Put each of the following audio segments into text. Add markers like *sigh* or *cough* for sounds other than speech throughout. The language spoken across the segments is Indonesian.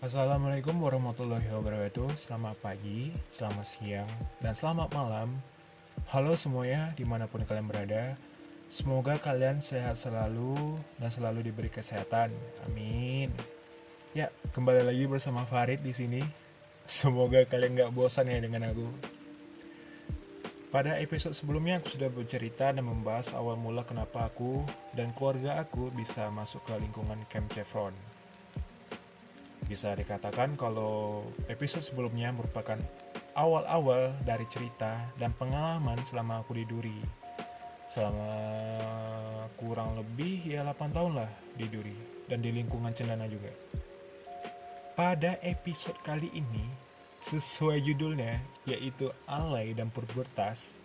Assalamualaikum warahmatullahi wabarakatuh. Selamat pagi, selamat siang, dan selamat malam. Halo semuanya di mana pun kalian berada. Semoga kalian sehat selalu dan selalu diberi kesehatan. Amin. Ya, kembali lagi bersama Farid di sini. Semoga kalian gak bosan ya dengan aku. Pada episode sebelumnya aku sudah bercerita dan membahas awal mula kenapa aku dan keluarga aku bisa masuk ke lingkungan Camp Chevron. Bisa dikatakan kalau episode sebelumnya merupakan awal-awal dari cerita dan pengalaman selama aku di Duri. Selama kurang lebih ya 8 tahun lah di Duri dan di lingkungan Cendana juga. Pada episode kali ini Sesuai judulnya, yaitu alay dan pubertas.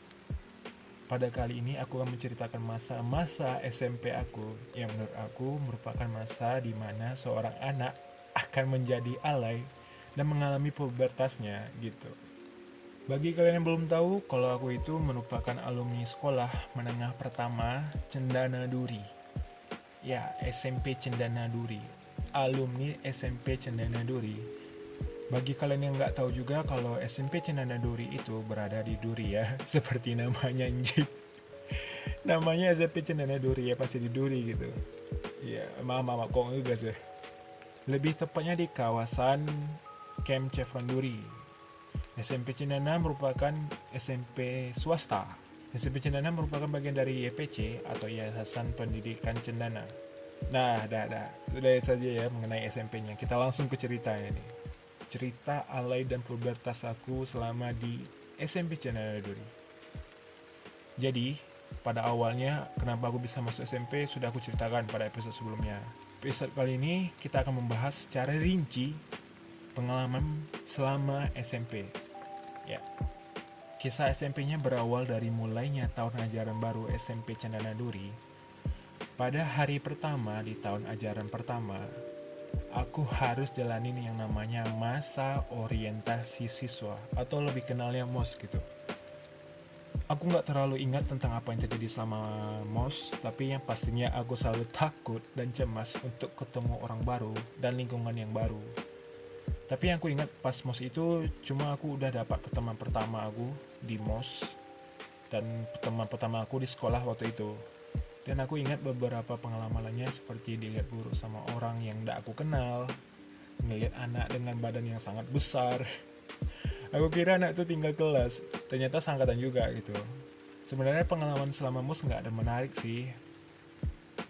Pada kali ini aku akan menceritakan masa-masa SMP aku yang menurut aku merupakan masa di mana seorang anak akan menjadi alay dan mengalami pubertasnya gitu. Bagi kalian yang belum tahu, kalau aku itu merupakan alumni sekolah menengah pertama Cendana Duri. Ya, SMP Cendana Duri. Alumni SMP Cendana Duri bagi kalian yang nggak tahu juga kalau SMP Cenana Duri itu berada di Duri ya, *laughs* seperti namanya anjing. namanya SMP Cenana Duri ya pasti di Duri gitu. Ya, maaf maaf kok enggak sih. Lebih tepatnya di kawasan Camp Chevron Duri. SMP Cendana merupakan SMP swasta. SMP Cendana merupakan bagian dari YPC atau Yayasan Pendidikan Cendana. Nah, dah, dah. Sudah saja ya mengenai SMP-nya. Kita langsung ke ceritanya nih cerita alay dan pubertas aku selama di SMP Cendana Duri. Jadi, pada awalnya kenapa aku bisa masuk SMP sudah aku ceritakan pada episode sebelumnya. Episode kali ini kita akan membahas secara rinci pengalaman selama SMP. Ya. Kisah SMP-nya berawal dari mulainya tahun ajaran baru SMP Cendana Duri. Pada hari pertama di tahun ajaran pertama, aku harus jalanin yang namanya masa orientasi siswa atau lebih kenalnya MOS gitu. Aku nggak terlalu ingat tentang apa yang terjadi selama MOS, tapi yang pastinya aku selalu *laughs* takut dan cemas untuk ketemu orang baru dan lingkungan yang baru. Tapi yang aku ingat pas MOS itu cuma aku udah dapat pertemuan pertama aku di MOS dan pertemuan pertama aku di sekolah waktu itu dan aku ingat beberapa pengalamannya seperti dilihat buruk sama orang yang tidak aku kenal, ngelihat anak dengan badan yang sangat besar. *laughs* aku kira anak itu tinggal kelas, ternyata sangkatan juga gitu. Sebenarnya pengalaman selama mus nggak ada menarik sih,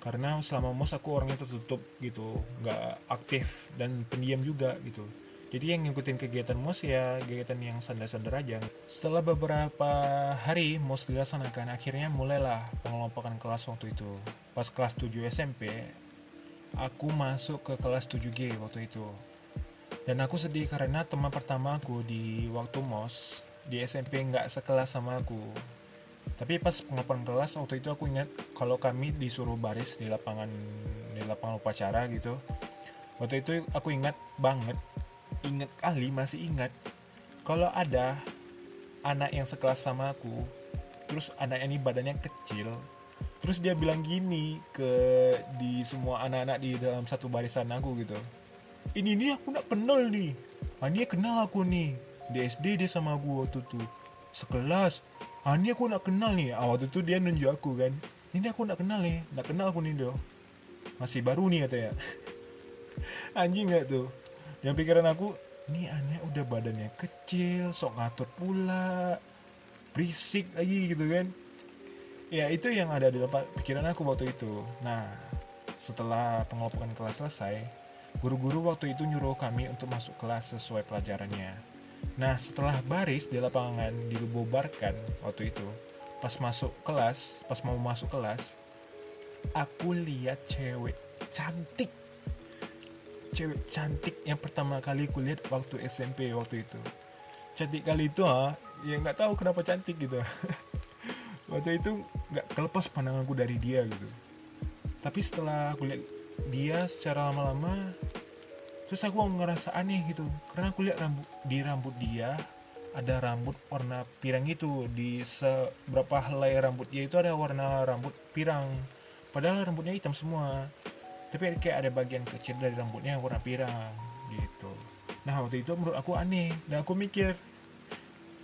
karena selama mus aku orangnya tertutup gitu, nggak aktif dan pendiam juga gitu. Jadi yang ngikutin kegiatan MOS ya kegiatan yang sandar-sandar aja. Setelah beberapa hari MOS dilaksanakan akhirnya mulailah pengelompokan kelas waktu itu. Pas kelas 7 SMP aku masuk ke kelas 7G waktu itu dan aku sedih karena teman pertama aku di waktu MOS di SMP nggak sekelas sama aku. Tapi pas pengelompokan kelas waktu itu aku ingat kalau kami disuruh baris di lapangan di lapangan upacara gitu. Waktu itu aku ingat banget inget kali masih ingat. Kalau ada anak yang sekelas sama aku terus anak ini badannya kecil terus dia bilang gini ke di semua anak-anak di dalam satu barisan aku gitu ini nih aku nak kenal nih. Ini kenal aku nih di SD dia sama aku waktu itu sekelas. Ini aku nak kenal nih ah, waktu itu dia nunjuk aku kan. Ini aku nak kenal nih nak kenal aku nih do masih baru nih katanya *laughs* anjing gak tuh yang pikiran aku ini aneh udah badannya kecil sok ngatur pula. Berisik lagi gitu kan. Ya itu yang ada di pikiran aku waktu itu. Nah setelah pengelompokan kelas selesai guru-guru waktu itu nyuruh kami untuk masuk kelas sesuai pelajarannya. Nah setelah baris di lapangan dibubarkan waktu itu pas masuk kelas pas mau masuk kelas aku lihat cewek cantik. Cewek cantik yang pertama kali kulihat waktu SMP waktu itu. Cantik kali itu ah ya nggak tahu kenapa cantik gitu. *laughs* Waktu itu nggak kelepas pandanganku dari dia gitu. Tapi setelah aku lihat dia secara lama-lama terus aku ngerasa aneh gitu. Karena aku lihat rambut di rambut dia ada rambut warna pirang itu. Di seberapa helai rambut dia itu ada warna rambut pirang. Padahal rambutnya hitam semua. Tapi kayak ada bagian kecil dari rambutnya yang warna pirang gitu. Nah waktu itu menurut aku aneh. Dan aku mikir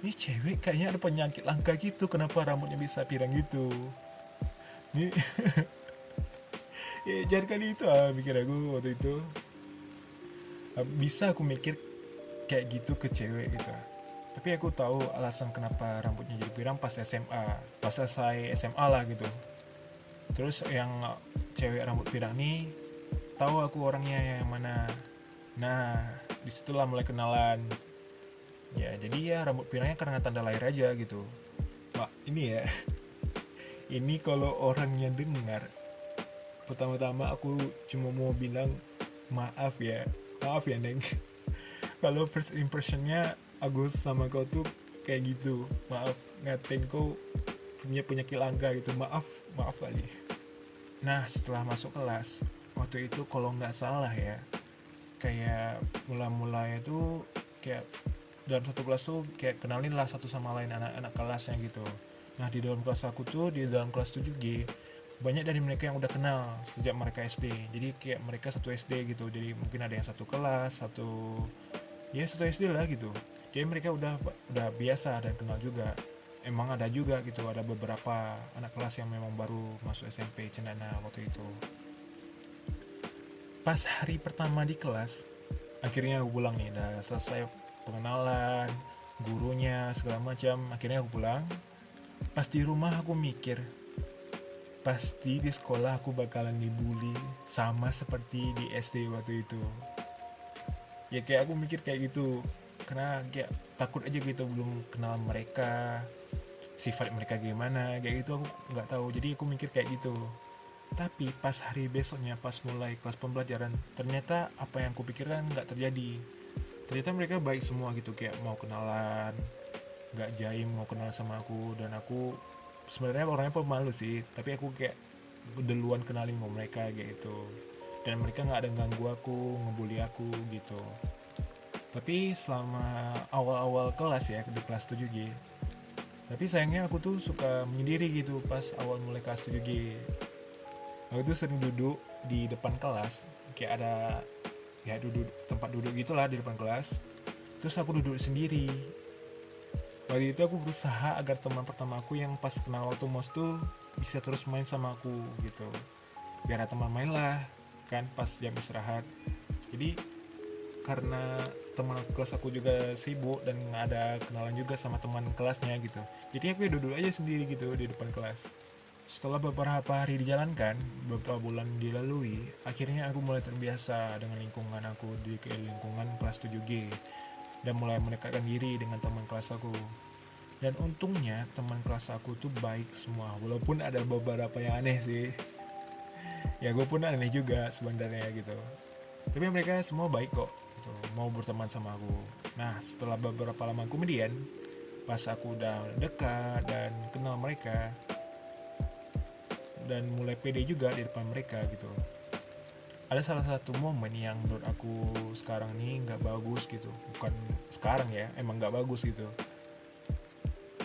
ini cewek kayaknya ada penyakit langka gitu. Kenapa rambutnya bisa pirang gitu ini *laughs* ya jangan kali itu ah mikir aku waktu itu bisa aku mikir kayak gitu ke cewek gitu. Tapi aku tahu alasan kenapa rambutnya jadi pirang pas SMA pas selesai SMA lah gitu. Terus yang cewek rambut pirang nih tahu aku orangnya yang mana. Nah di situlah mulai kenalan. Ya jadi ya rambut pirangnya karena tanda lahir aja gitu. Mak ini ya. *laughs* Ini kalau orangnya dengar. Pertama-tama aku cuma mau bilang maaf ya maaf ya neng. *laughs* Kalau first impressionnya Agus sama kau tuh kayak gitu. Maaf ngatain kau punya penyakit langka gitu. Maaf maaf kali. Nah setelah masuk kelas waktu itu kalau nggak salah ya kayak mula-mula itu kayak dalam satu kelas tuh kayak kenalin lah satu sama lain anak-anak kelasnya gitu. Nah di dalam kelas aku tuh di dalam kelas 7G banyak dari mereka yang udah kenal sejak mereka SD jadi kayak mereka satu SD gitu. Jadi mungkin ada yang satu kelas satu ya satu SD lah gitu. Jadi mereka udah udah biasa dan kenal juga. Emang ada juga gitu. Ada beberapa anak kelas yang memang baru masuk SMP Cendana waktu itu. Pas hari pertama di kelas akhirnya aku pulang nih. Udah selesai pengenalan gurunya segala macam. Akhirnya aku pulang. Pas di rumah aku mikir pasti di sekolah aku bakalan dibully sama seperti di SD waktu itu. Ya kayak aku mikir kayak gitu. Karena kayak takut aja gitu belum kenal mereka sifat mereka gimana kayak gitu aku nggak tahu. Jadi aku mikir kayak gitu. Tapi pas hari besoknya pas mulai kelas pembelajaran ternyata apa yang aku pikirkan nggak terjadi. Ternyata mereka baik semua gitu kayak mau kenalan nggak jaim mau kenal sama aku dan aku sebenarnya orangnya pemalu sih tapi aku kayak duluan kenalin sama mereka gitu. Dan mereka nggak ada ganggu aku ngebully aku gitu. Tapi selama awal-awal kelas ya di kelas 7G tapi sayangnya aku tuh suka menyendiri gitu pas awal mulai kelas 7G aku tuh sering duduk di depan kelas kayak ada ya duduk tempat duduk gitulah di depan kelas. Terus aku duduk sendiri waktu itu aku berusaha agar teman pertama aku yang pas kenal waktu mos tuh bisa terus main sama aku gitu. Biar teman main lah kan pas jam istirahat. Jadi karena teman kelas aku juga sibuk dan nggak ada kenalan juga sama teman kelasnya gitu. Jadi aku ya duduk aja sendiri gitu di depan kelas. Setelah beberapa hari dijalankan beberapa bulan dilalui akhirnya aku mulai terbiasa dengan lingkungan aku di lingkungan kelas 7G dan mulai mendekatkan diri dengan teman kelas aku. Dan untungnya teman kelas aku tuh baik semua walaupun ada beberapa yang aneh sih. Ya gue pun aneh juga sebenarnya gitu. Tapi mereka semua baik kok gitu. mau berteman sama aku. Nah setelah beberapa lama kemudian pas aku udah dekat dan kenal mereka dan mulai pede juga di depan mereka gitu ada salah satu momen yang menurut aku sekarang nih nggak bagus gitu. Bukan sekarang ya emang nggak bagus gitu.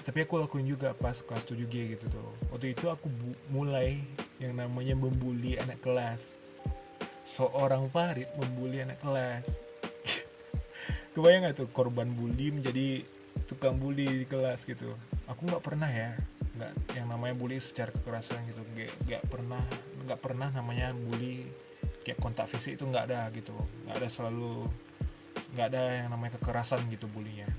Tapi aku lakuin juga pas kelas 7G gitu tuh. Waktu itu aku mulai yang namanya membuli anak kelas. Seorang Farid membuli anak kelas. *laughs* Kebayang gak tuh korban bully menjadi tukang bully di kelas gitu? Aku nggak pernah ya nggak yang namanya bully secara kekerasan gitu. Nggak pernah nggak pernah namanya bully kayak kontak fisik itu nggak ada gitu. Nggak ada selalu nggak ada yang namanya kekerasan gitu bulinya.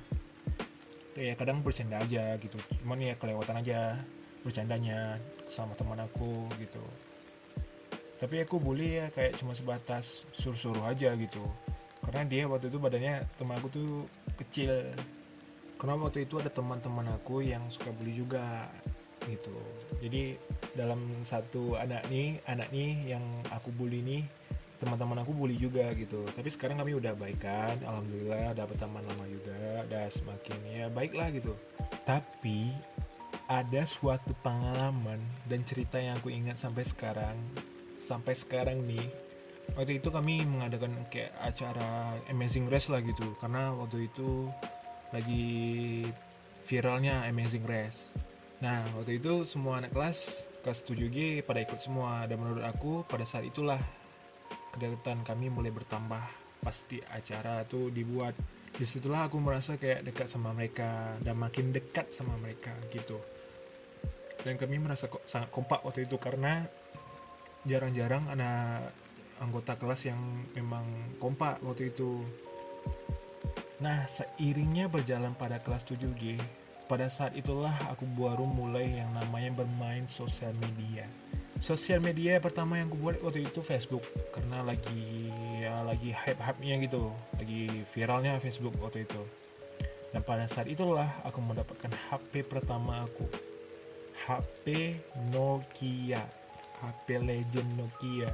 Ya kadang bercanda aja gitu. Cuman ya kelewatan aja bercandanya sama teman aku gitu. Tapi aku bully ya kayak cuma sebatas suruh-suruh aja gitu. Karena dia waktu itu badannya teman aku tuh kecil. Karena waktu itu ada teman-teman aku yang suka bully juga gitu. Jadi dalam satu anak nih anak nih yang aku bully nih teman-teman aku bully juga gitu. Tapi sekarang kami udah baikan alhamdulillah dapat teman lama juga udah semakin ya baik lah gitu. Tapi ada suatu pengalaman dan cerita yang aku ingat sampai sekarang sampai sekarang nih waktu itu kami mengadakan kayak acara Amazing Race lah gitu. Karena waktu itu lagi viralnya Amazing Race nah waktu itu semua anak kelas kelas 7G pada ikut semua. Dan menurut aku pada saat itulah kedekatan kami mulai bertambah pas di acara tuh dibuat. Di situlah aku merasa kayak dekat sama mereka dan makin dekat sama mereka gitu. Dan kami merasa kok sangat kompak waktu itu karena jarang-jarang ada anggota kelas yang memang kompak waktu itu. Nah seiringnya berjalan pada kelas 7G pada saat itulah aku baru mulai yang namanya bermain sosial media. Sosial media pertama yang aku buat waktu itu Facebook karena lagi ya lagi hype hype nya gitu lagi viralnya Facebook waktu itu. Dan pada saat itulah aku mendapatkan HP pertama aku. HP Nokia HP legend Nokia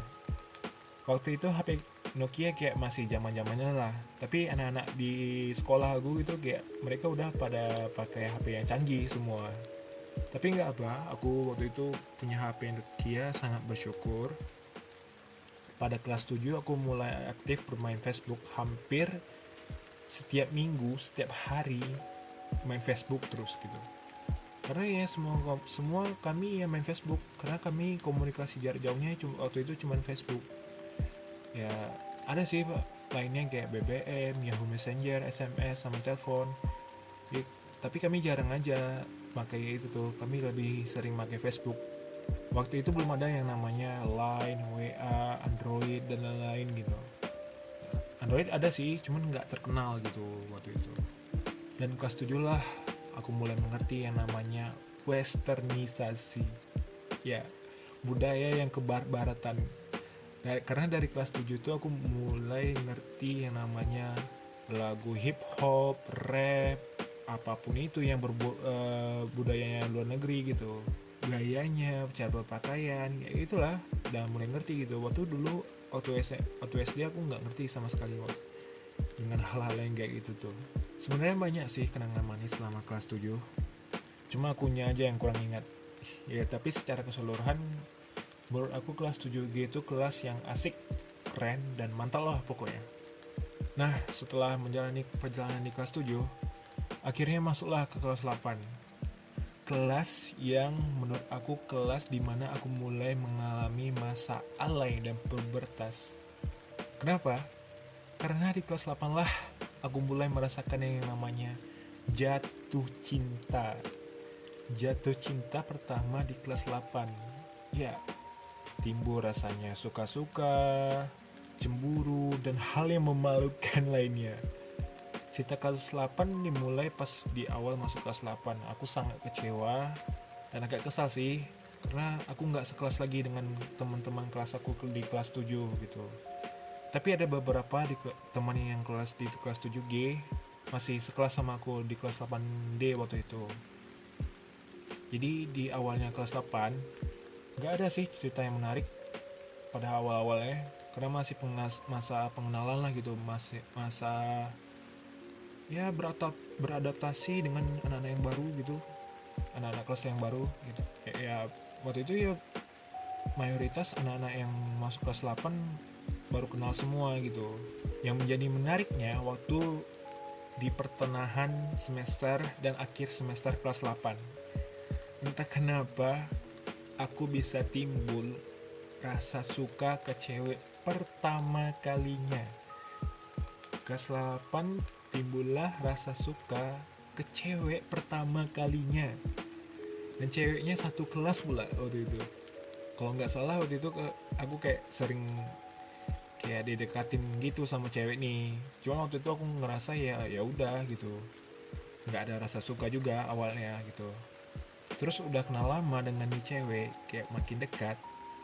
waktu itu HP Nokia kayak masih zaman zamannya lah. Tapi anak-anak di sekolah aku itu kayak mereka udah pada pakai HP yang canggih semua. Tapi nggak apa aku waktu itu punya HP Nokia sangat bersyukur. Pada kelas 7 aku mulai aktif bermain Facebook hampir setiap minggu setiap hari main Facebook terus gitu. Karena ya semua semua kami yang main Facebook. Karena kami komunikasi jarak jauhnya cuma waktu itu cuma Facebook ya ada sih lainnya kayak BBM, Yahoo Messenger, SMS sama telepon. Ya, tapi kami jarang aja pakai itu tuh. Kami lebih sering pakai Facebook. Waktu itu belum ada yang namanya Line, WA, Android dan lain-lain gitu. Android ada sih cuman nggak terkenal gitu waktu itu. Dan kelas 7 lah aku mulai mengerti yang namanya westernisasi. Ya budaya yang kebar-baratan karena dari kelas 7 itu aku mulai ngerti yang namanya lagu hip hop, rap, apa pun itu yang berbu uh, budayanya luar negeri gitu. Gayanya cara berpakaian ya itulah dan mulai ngerti gitu. Waktu dulu waktu SD, waktu SD aku nggak ngerti sama sekali waktu dengan hal-hal yang kayak gitu tuh. Sebenarnya banyak sih kenangan manis selama kelas 7 cuma akunya aja yang kurang ingat. Ya tapi secara keseluruhan menurut aku kelas 7G itu kelas yang asik keren dan mantap lah pokoknya. Nah setelah menjalani perjalanan di kelas 7 akhirnya masuklah ke kelas 8 kelas yang menurut aku kelas di mana aku mulai mengalami masa alay dan pubertas. Kenapa? karena di kelas 8 lah aku mulai merasakan yang namanya jatuh cinta. Jatuh cinta pertama di kelas 8 ya timbul rasanya suka-suka cemburu dan hal yang memalukan *laughs* lainnya. Cerita kelas 8 dimulai pas di awal masuk kelas 8 aku sangat kecewa dan agak kesal sih karena aku nggak sekelas lagi dengan teman-teman kelas aku di kelas 7 gitu. Tapi ada beberapa di teman yang kelas di kelas 7G masih sekelas sama aku di kelas 8D waktu itu. Jadi di awalnya kelas 8 nggak ada sih cerita yang menarik pada awal-awalnya. Karena masih pengas masa pengenalan lah gitu. Masih masa ya beratap beradaptasi dengan anak-anak yang baru gitu. Anak-anak kelas yang baru gitu. Ya, ya waktu itu ya mayoritas anak-anak yang masuk kelas 8 baru kenal semua gitu. Yang menjadi menariknya waktu di pertengahan semester dan akhir semester kelas 8 entah kenapa aku bisa timbul rasa suka ke cewek pertama kalinya. 8 timbullah rasa suka ke cewek pertama kalinya. Dan ceweknya satu kelas pula waktu itu. Kalau nggak salah waktu itu aku kayak sering kayak didekatin gitu sama cewek nih. Cuma waktu itu aku ngerasa ya ya udah gitu. Nggak ada rasa suka juga awalnya gitu terus udah kenal lama dengan nih cewek kayak makin dekat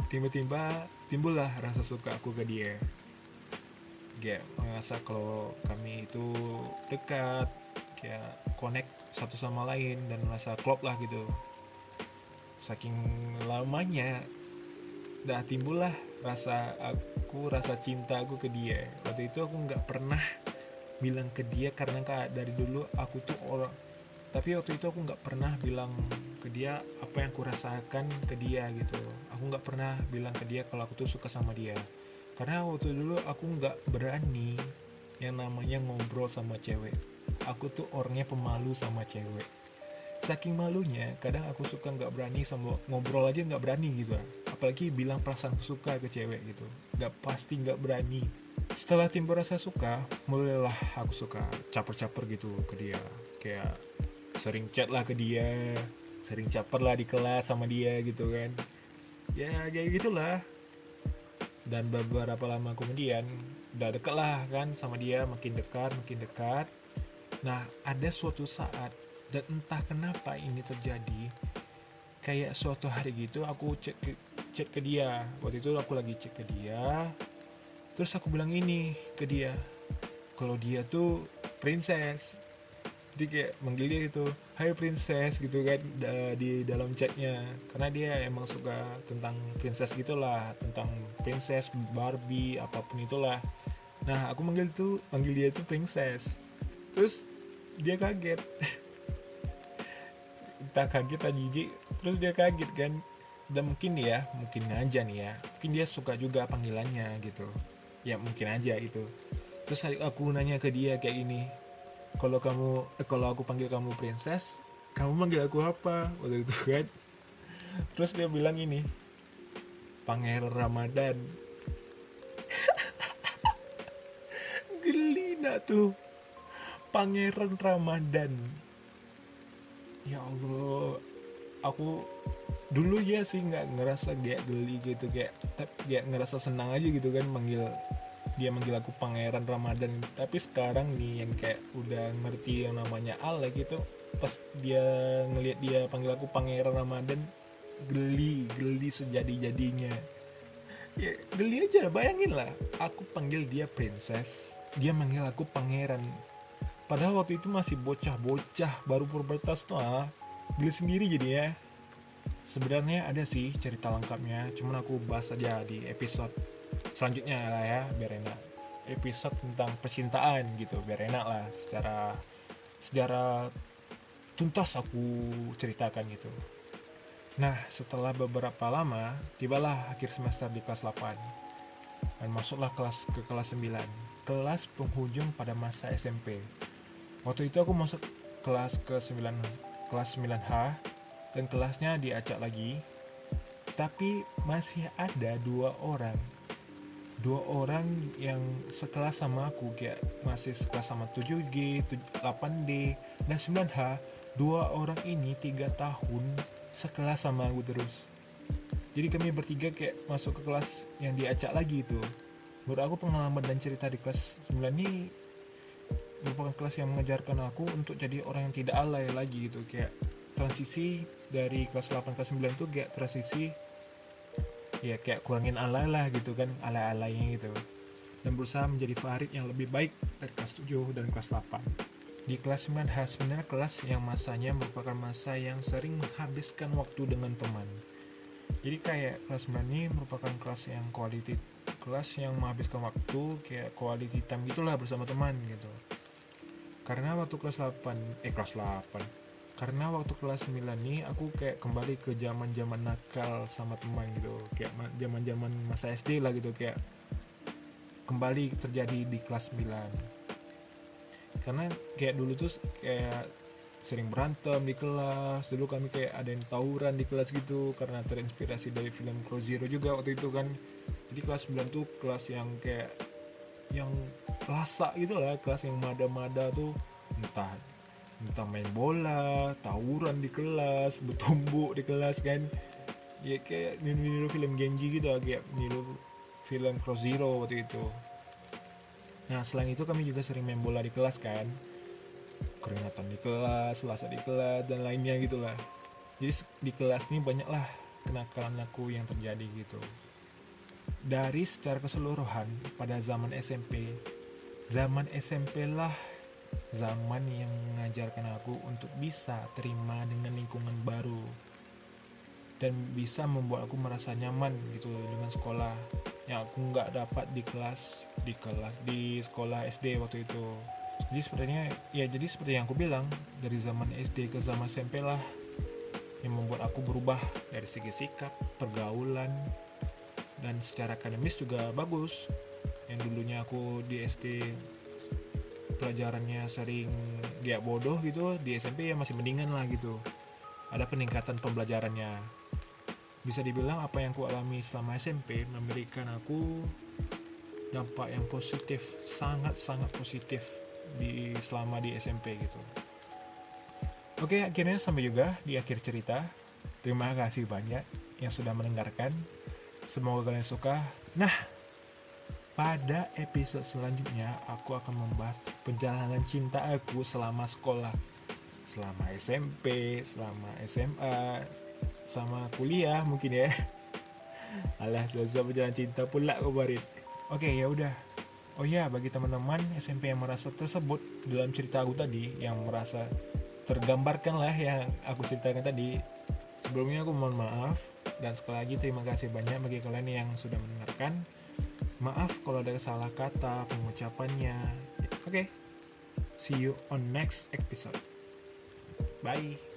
tiba-tiba timbullah rasa suka aku ke dia. Kayak merasa kalau kami itu dekat kayak connect satu sama lain dan merasa klop lah gitu. Saking lamanya dah timbul lah rasa aku rasa cinta aku ke dia. Waktu itu aku nggak pernah bilang ke dia karena kak dari dulu aku tuh orang tapi waktu itu aku nggak pernah bilang ke dia apa yang aku rasakan ke dia gitu. Aku nggak pernah bilang ke dia kalau aku tuh suka sama dia. Karena waktu dulu aku nggak berani yang namanya ngobrol sama cewek. Aku tuh orangnya pemalu sama cewek. Saking malunya kadang aku suka nggak berani sama ngobrol aja nggak berani gitu. Apalagi bilang perasaan suka ke cewek gitu. Nggak pasti nggak berani. Setelah timbul rasa suka mulailah aku suka caper-caper gitu ke dia. Kayak sering chat lah ke dia sering caper lah di kelas sama dia gitu kan. Ya kayak gitulah. Dan beberapa lama kemudian udah deket lah kan sama dia makin dekat makin dekat. Nah ada suatu saat dan entah kenapa ini terjadi kayak suatu hari gitu aku chat ke, chat ke dia. Waktu itu aku lagi chat ke dia. Terus aku bilang ini ke dia kalau dia tuh princess jadi kayak manggil dia gitu Hai princess gitu kan di dalam chatnya. Karena dia emang suka tentang princess gitulah tentang princess Barbie apa pun itulah. Nah aku manggil tuh manggil dia tuh princess. Terus dia kaget. *laughs* Tak kaget tak jijik. Terus dia kaget kan. Dan mungkin ya mungkin aja nih ya. Mungkin dia suka juga panggilannya gitu. Ya mungkin aja itu. Terus aku nanya ke dia kayak gini kalau kamu eh, kalau aku panggil kamu princess kamu manggil aku apa? Waktu itu kan. Terus dia bilang ini pangeran ramadan. *laughs* Gelina tuh. Pangeran ramadan. Ya allah aku dulu ya sih nggak ngerasa kayak geli gitu kayak kayak ngerasa senang aja gitu kan manggil dia manggil aku pangeran Ramadan. Tapi sekarang nih yang kayak udah ngerti yang namanya Ale gitu pas dia ngelihat dia panggil aku pangeran Ramadan geli geli sejadi jadinya *laughs* ya geli aja bayangin lah. Aku panggil dia princess dia manggil aku pangeran. Padahal waktu itu masih bocah-bocah baru pubertas tuh ah. Geli sendiri jadi ya. Sebenarnya ada sih cerita lengkapnya cuman aku bahas aja di episode selanjutnya lah ya biar enak. Episode tentang percintaan gitu biar enak lah. Secara secara tuntas aku ceritakan gitu. Nah setelah beberapa lama tibalah akhir semester di kelas 8 dan masuklah kelas ke kelas 9 kelas penghujung pada masa SMP waktu itu aku masuk kelas ke 9 kelas 9H dan kelasnya diacak lagi. Tapi masih ada dua orang dua orang yang sekelas sama aku kayak masih sekelas sama 7G, 8D, dan 9H dua orang ini tiga tahun sekelas sama aku terus. Jadi kami bertiga kayak masuk ke kelas yang diacak lagi itu. Menurut aku pengalaman dan cerita di kelas 9 ini merupakan kelas yang mengajarkan aku untuk jadi orang yang tidak alay lagi gitu. Kayak transisi dari kelas 8 ke 9 tuh kayak transisi ya kayak kurangin alay lah gitu kan alay-alaynya gitu. Dan berusaha menjadi Farid yang lebih baik dari kelas 7 dan kelas 8 di kelas 9 H sebenarnya kelas yang masanya merupakan masa yang sering menghabiskan waktu dengan teman. Jadi kayak kelas 9 ini merupakan kelas yang quality kelas yang menghabiskan waktu kayak quality time gitulah bersama teman gitu. Karena waktu kelas 8 eh kelas 8 karena waktu kelas 9 nih aku kayak kembali ke zaman zaman nakal sama teman gitu. Kayak zaman zaman masa SD lah gitu kayak kembali terjadi di kelas 9 karena kayak dulu tuh kayak sering berantem di kelas. Dulu kami kayak ada yang tawuran di kelas gitu karena terinspirasi dari film Crow Zero juga waktu itu kan. Jadi kelas 9 tuh kelas yang kayak yang lasak gitu lah kelas yang mada-mada tuh entah entah main bola tawuran di kelas bertumbuk di kelas kan. Ya kayak niru-niru film Genji gitu kayak niru film Cross Zero waktu itu. Nah selain itu kami juga sering main bola di kelas kan. Keringatan di kelas selasa di kelas dan lainnya gitulah jadi di kelas ini banyaklah kenakalan aku yang terjadi gitu. Dari secara keseluruhan pada zaman SMP zaman SMP lah zaman yang mengajarkan aku untuk bisa terima dengan lingkungan baru. Dan bisa membuat aku merasa nyaman gitu dengan sekolah yang aku nggak dapat di kelas di kelas di sekolah SD waktu itu. Jadi sepertinya ya jadi seperti yang aku bilang dari zaman SD ke zaman SMP lah yang membuat aku berubah dari segi sikap pergaulan dan secara akademis juga bagus. Yang dulunya aku di SD pelajarannya sering gak bodoh gitu di SMP ya masih mendingan lah gitu. Ada peningkatan pembelajarannya. Bisa dibilang apa yang ku alami selama SMP memberikan aku dampak yang positif sangat-sangat positif di selama di SMP gitu. Oke akhirnya sampai juga di akhir cerita. Terima kasih banyak yang sudah mendengarkan. Semoga kalian suka. Nah pada episode selanjutnya aku akan membahas perjalanan cinta aku selama sekolah. Selama SMP selama SMA sama kuliah mungkin ya. *laughs* Alah susah perjalanan cinta pula kemarin oke ya udah. Oh ya bagi teman-teman SMP yang merasa tersebut dalam cerita aku tadi yang merasa tergambarkan lah yang aku ceritakan tadi sebelumnya aku mohon maaf. Dan sekali lagi terima kasih banyak bagi kalian yang sudah mendengarkan Maaf kalau ada salah kata pengucapannya. Oke, okay. see you on next episode. Bye.